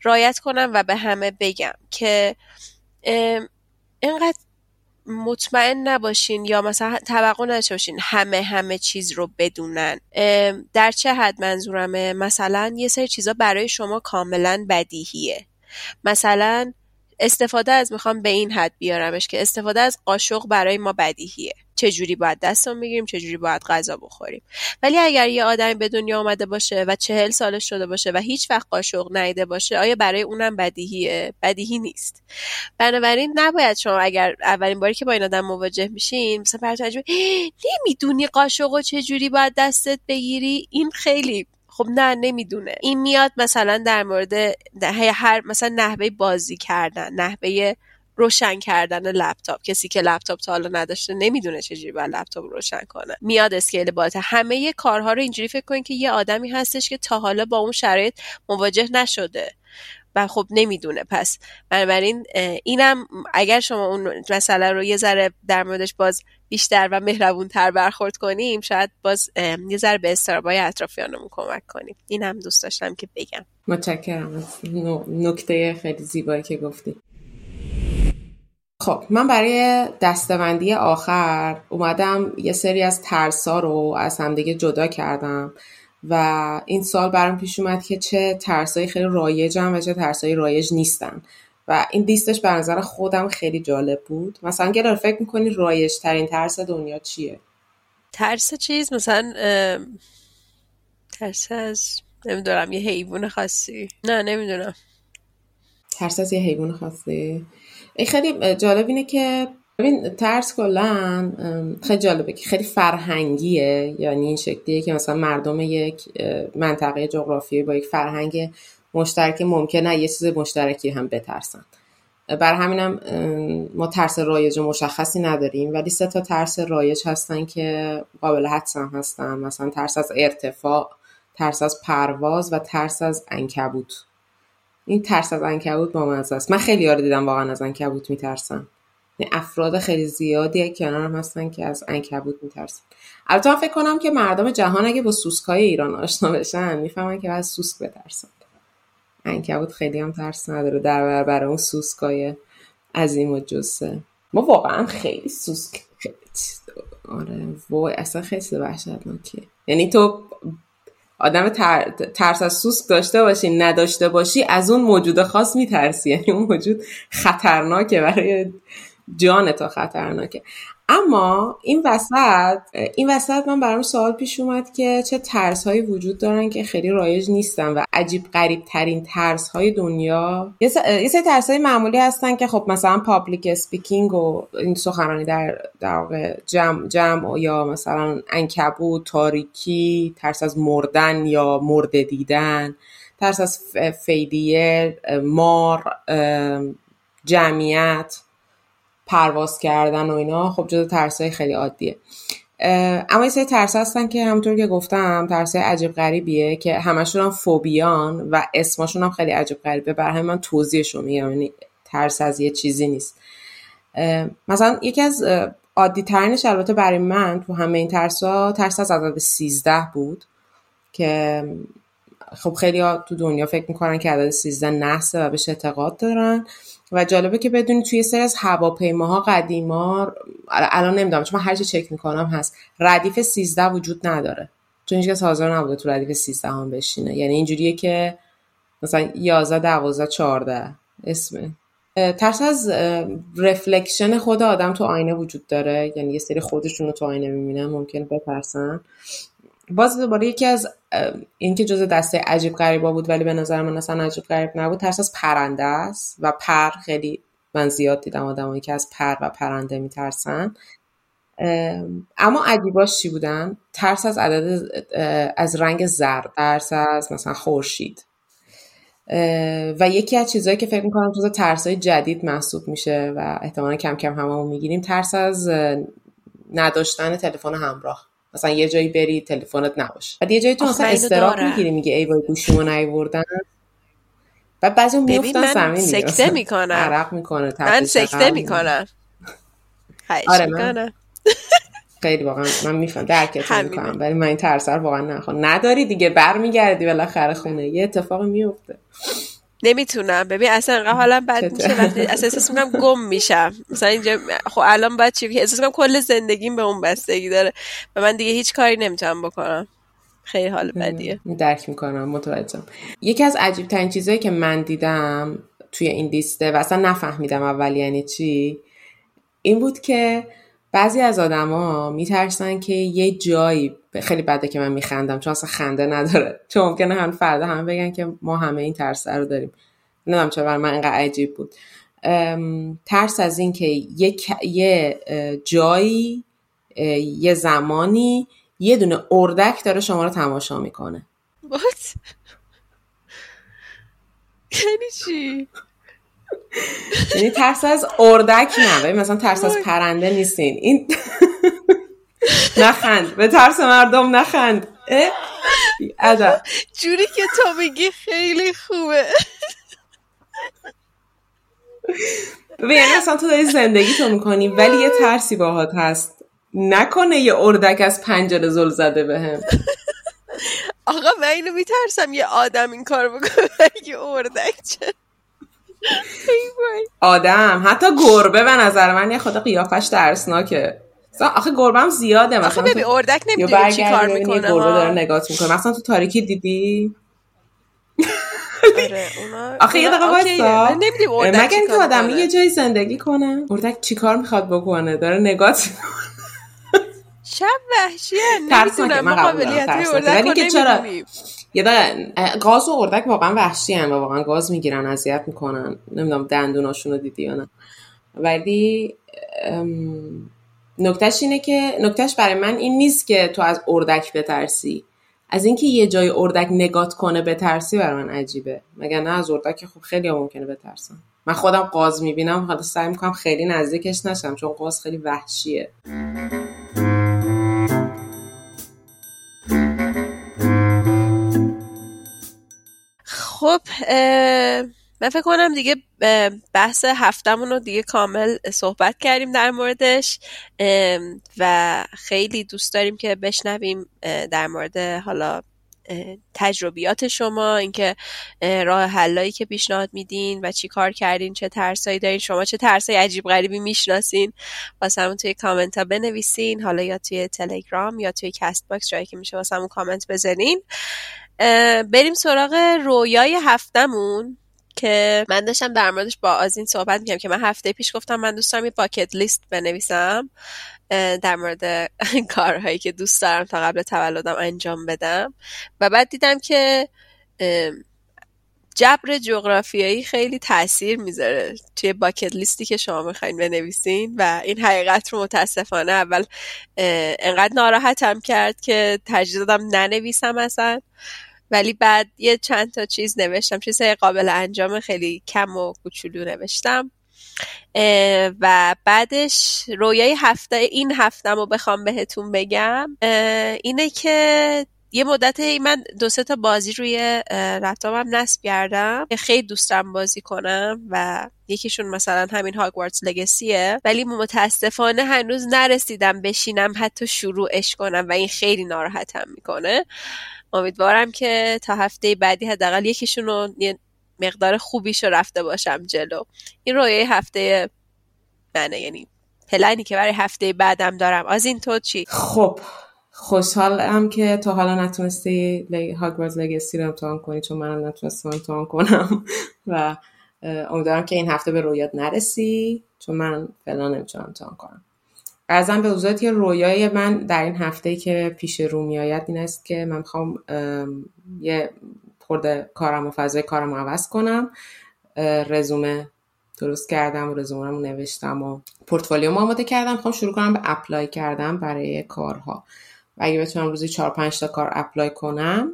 رایت کنم و به همه بگم که اینقدر مطمئن نباشین یا مثلا توقع نداشته همه همه چیز رو بدونن. در چه حد منظورمه؟ مثلا یه سری چیزا برای شما کاملا بدیهیه. مثلا استفاده از می‌خوام به این حد بیارمش که استفاده از قاشق برای ما بدیهیه. چجوری باید دستمون بگیریم چجوری باید غذا بخوریم. ولی اگر یه آدمی به دنیا آمده باشه و چهل سالش شده باشه و هیچ وقت قاشق نیده باشه آیا برای اونم بدیهیه؟ بدیهی نیست. بنابراین نباید شما اگر اولین باری که با این آدم مواجه میشین مثلا بر نمی‌دونی قاشق و چجوری باید دستت بگیری؟ این خیلی خب نه نمی‌دونه. این میاد مثلا در مورد هر مثلا نحوه بازی کردن نحوه روشن کردن لپتاپ. کسی که لپتاپ تا حالا نداشته نمی‌دونه چجوری باید لپتاپ روشن کنه. میاد اسکیل بالاتر همه کارها رو اینجوری فکر کنید که یه آدمی هستش که تا حالا با اون شرایط مواجه نشده و خب نمی‌دونه. پس بنابراین اینم اگر شما اون مسئله رو یه ذره در موردش باز بیشتر و مهربون تر برخورد کنیم شاید باز یه ذره به استرابای اطرافیانمون کمک کنیم. این هم دوست داشتم که بگم. متشکرم. از نکته خیلی زیبایی که گفتی. خب من برای دستبندی آخر اومدم یه سری از ترسا رو از همدیگه جدا کردم و این سال برام پیش اومد که چه ترسایی خیلی رایجن و چه ترسایی رایج نیستن. و این لیستش به نظر خودم خیلی جالب بود. مثلا گلار فکر می‌کنی رایج ترین ترس دنیا چیه؟ ترس چیز؟ مثلا ترس از نمی‌دونم یه حیوان خاصی. نه نمی‌دونم. ترس از یه حیوان خاصی؟ خیلی جالب اینه که ببین ترس کلا خیلی جالبه که خیلی فرهنگیه. یعنی این شکلیه که مثلا مردم یک منطقه جغرافیایی با یک فرهنگ مشترک ممکنه یه چیز مشترکی هم بترسن. بر همینم ما ترس رایج مشخصی نداریم ولی سه تا ترس رایج هستن که قابل حدس هم هستن. مثلا ترس از ارتفاع ترس از پرواز و ترس از انکبوت. این ترس از انکبوت با من است. من خیلی یار دیدم واقعا از انکبوت میترسن افراد خیلی زیادی کنارم هستن که از انکبوت میترسن. البته فکر کنم که مردم جهان اگه با سوسکای ایران آشنا بشن می‌فهمن که باید سوسک بترسن. انکبوت خیلی هم ترس نداره. در برابر اون سوسکای عظیم و جسه. ما واقعا خیلی سوسک آره وای اصلا خیلی وحشتناکه یعنی تو آدم ترس از سوسک داشته باشی نداشته باشی از اون موجود خاص میترسی. یعنی اون موجود خطرناکه برای جان تا خطرناکه. اما این وسط این وسط من برام سوال پیش اومد که چه ترس هایی وجود دارن که خیلی رایج نیستن و عجیب غریب ترین ترس های دنیا یه سری ترس های معمولی هستن که خب مثلا public speaking و این سخنرانی در در واقع جمع جمع یا مثلا عنکبوت تاریکی ترس از مردن یا مرده دیدن ترس از فیدیه مار جمعیت. پرواز کردن و اینا خب جز های خیلی عادیه. اما یه سری ترس هستن که همونطور که گفتم ترس عجیب غریبیه که همشون هم فوبیان و اسمشون هم خیلی عجیب غریبه. بر همین من توضیحشون میگم یعنی ترس از یه چیزی نیست. مثلا یکی از عادی ترینش البته برای من تو همه این ترس ها ترس از عدد 13 بود که خب خیلی ها تو دنیا فکر می‌کنن که عدد 13 نحسه و بهش اعتقاد دارن. و جالبه که بدونی توی سری از هواپیماها قدیما الان نمی‌دونم چون من هرچی چک می‌کنم هست. ردیف 13 وجود نداره. چون هیچ کس حاضر نبوده تو ردیف 13 هم بشینه. یعنی اینجوریه که مثلا 11 12 14 اسم ترس از رفلکشن خود آدم تو آینه وجود داره. یعنی یه سری خودشون رو تو آینه می‌بینن. ممکن بترسن. باز دوباره یکی از این که جز دسته عجیب غریبا بود ولی به نظر من اصلا عجیب غریب نبود ترس از پرنده است و پر خیلی من زیاد دیدم آدمایی که از پر و پرنده میترسن. اما عجیباش چی بودن؟ ترس از عدد از رنگ زرد ترس از مثلا خورشید. و یکی از چیزهایی که فکر می‌کنم جز ترسای جدید محسوب میشه و احتمالا کم کم هممون می‌گیریم ترس از نداشتن تلفن همراه. مثلا یه جایی بری تلفنت نباشه. بعد یه جایی تو مثلا استراحت می‌گیری میگه ای وای گوشیمو نیوردن بعد بعضی میفتن زمین سکته می‌کنم. عرق می‌کنه من سکته می‌کنم. آره من خیلی واقعا من میفهم درکت می‌کنم ولی من این ترس رو واقعا نخوام. نداری دیگه برمیگردی بالاخره خونه. یه اتفاق میفته نمی‌تونم. ببین اصلا انقدر حالم بد میشه وقتی اصلا احساس می‌کنم گم میشم. مثلا اینجا خب الان باید چی احساس می‌کنم کل زندگیم به اون بستگی داره و من دیگه هیچ کاری نمی‌تونم بکنم. خیلی حال بدیه. درک می‌کنم متوجهم. یکی از عجیب ترین چیزهایی که من دیدم توی این لیسته و اصلا نفهمیدم اول یعنی چی این بود که بعضی از آدما میترسن که یه جایی خیلی بده که من میخندم چون اصلا خنده نداره. چون ممکنه هم فردا همه بگن که ما همه این ترس رو داریم. نمی‌دونم چرا برای من اینقدر عجیب بود. ترس از این که یه جایی یه زمانی یه دونه اردک داره شما رو تماشا می‌کنه. یعنی چی؟ یعنی ترس از اردک نه مثلا ترس از پرنده نیستین. این نخند. به ترس مردم نخند. عجب. جوری که تو میگی خیلی خوبه. ببین یعنی اصلا تو داری زندگی تو می‌کنی ولی یه ترسی باهات هست. نکنه یه اردک از پنجره زل زده بهم آقا من اینو میترسم یه آدم این کار بکنه یه اردک چه؟ آدم حتی گربه به نظر من یه خدا قیافش درسناکه. آخه گربه زیاده مثلا آخه ببین اردک نمی‌دونی چی کار می‌کنه گربه داره نگات می‌کنه. مثلا تو تاریکی دیدی؟ آره آخه یه دقیقه وایسا. مگه اینکه آدم یه جایی زندگی کنه اردک چی کار می‌خواد بکنه؟ داره نگات شب وحشیه نمی‌دونم ما قابلیت اردک چرا یه دقیقه گاز و اردک واقعا وحشی هم و واقعا گاز می‌گیرن اذیت می‌کنن. نمی‌دونم دندوناشون رو دیدی یا نه. ولی نکتهش اینه که نکتهش برای من این نیست که تو از اردک بترسی. از اینکه یه جای اردک نگات کنه بترسی برای من عجیبه. مگر نه از اردک خب خیلی ممکنه بترسم. من خودم قاز می‌بینم حالا سعی می‌کنم خیلی نزدیکش نشم چون قاز خیلی وحشیه. خب من فکر کنم دیگه بحث هفتمون رو دیگه کامل صحبت کردیم در موردش و خیلی دوست داریم که بشنویم در مورد حالا تجربیات شما اینکه راه‌حلایی که پیشنهاد میدین و چی کار کردین چه ترسایی دارین شما چه ترسایی عجیب غریبی می‌شناسین واسمون توی کامنت ها بنویسین حالا یا توی تلگرام یا توی Castbox جایی که میشه واسمون کامنت بزنین. بریم سراغ رویای هفتمون که من داشتم در موردش با آزین صحبت می‌کنم که من هفته پیش گفتم من دوست دارم یه پاکت لیست بنویسم در مورد کارهایی که دوست دارم تا قبل تولدم انجام بدم. و بعد دیدم که جبر جغرافیایی خیلی تاثیر می‌ذاره توی باکت لیستی که شما می‌خواین بنویسین و این حقیقت رو متاسفانه اول انقدر ناراحتم کرد که ترجیح ننویسم اصلا. ولی بعد یه چند تا چیز نوشتم. چیزهای قابل انجام خیلی کم و کوچولو نوشتم. و بعدش رویای هفته این هفته رو بخوام بهتون بگم. اینه که یه مدت من دو سه تا بازی روی لپتاپم نصب کردم که خیلی دوست دارم بازی کنم و یکیشون مثلا همین هاگوارتس لگسیه ولی متاسفانه هنوز نرسیدم بشینم حتی شروعش کنم و این خیلی ناراحتم می‌کنه. امیدوارم که تا هفته بعدی حداقل یکیشون رو یه مقدار خوبیش رو رفته باشم جلو. این رویه هفته منه یعنی پلنی که برای هفته بعدم دارم. از این تو چی؟ خب خوشحالم که تو حالا نتونستی هاگوارز لگسی رو امتحان کنی چون منم نتونستم امتحان کنم. و امیدوارم که این هفته به رویات نرسی چون من فعلا نمی‌تونم تان کنم. ازم به حضورت که رویای من در این هفته که پیش رو میآید این است که من می‌خوام یه خورده کارم و فضای کارم عوض کنم. رزومه درست کردم و رزومه نوشتم و پورتفولیو آماده کردم. می‌خوام شروع کنم به apply کردن برای کارها. و اگه بتونم روزی چهار پنج تا کار apply کنم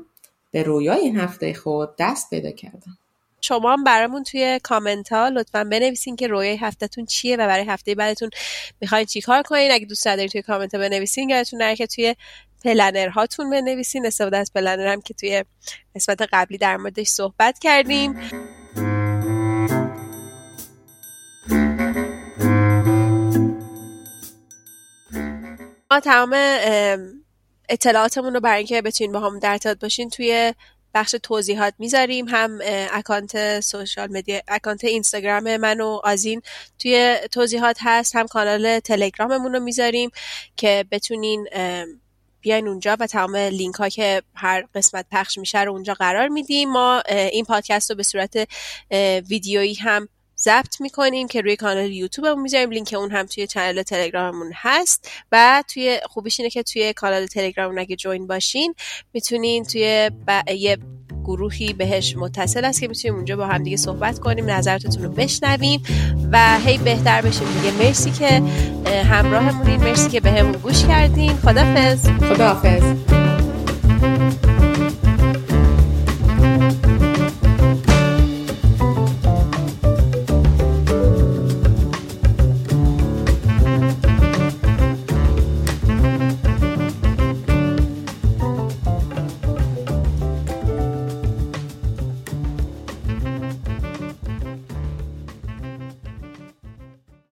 به رویای این هفته خود دست پیدا کردم. شما هم برامون توی کامنت ها لطفا بنویسین که رویای هفتهتون چیه و برای هفته بعدتون می‌خواین چیکار کنین. اگه دوست دارین توی کامنت ها بنویسین یادتون نره که توی planner هاتون بنویسین. استفاده از planner هم که توی قسمت قبلی در موردش صحبت کردیم. ما تمام اطلاعاتمون رو برای اینکه بتونین با هم در ارتباط باشین توی بخش توضیحات می‌ذاریم. هم account social media account اینستاگرام من و آزین توی توضیحات هست. هم کانال تلگراممون رو می‌ذاریم که بتونین بیاین اونجا و تمام لینک ها که هر قسمت پخش میشه رو اونجا قرار میدیم. ما این پادکست رو به صورت ویدیویی هم ضبط می‌کنیم که روی کانال یوتیوبمون می‌ذاریم. لینک اون هم توی channel تلگراممون هست. و توی خوبیش اینه که توی کانال تلگرام اگه join باشین می‌تونین توی یه گروهی بهش متصل است که می‌تونیم اونجا با هم دیگه صحبت کنیم نظراتتون رو بشنویم و هی بهتر بشیم. دیگه مرسی که همراهمونین. مرسی که بهمون به گوش کردین. خدافظ خدافظ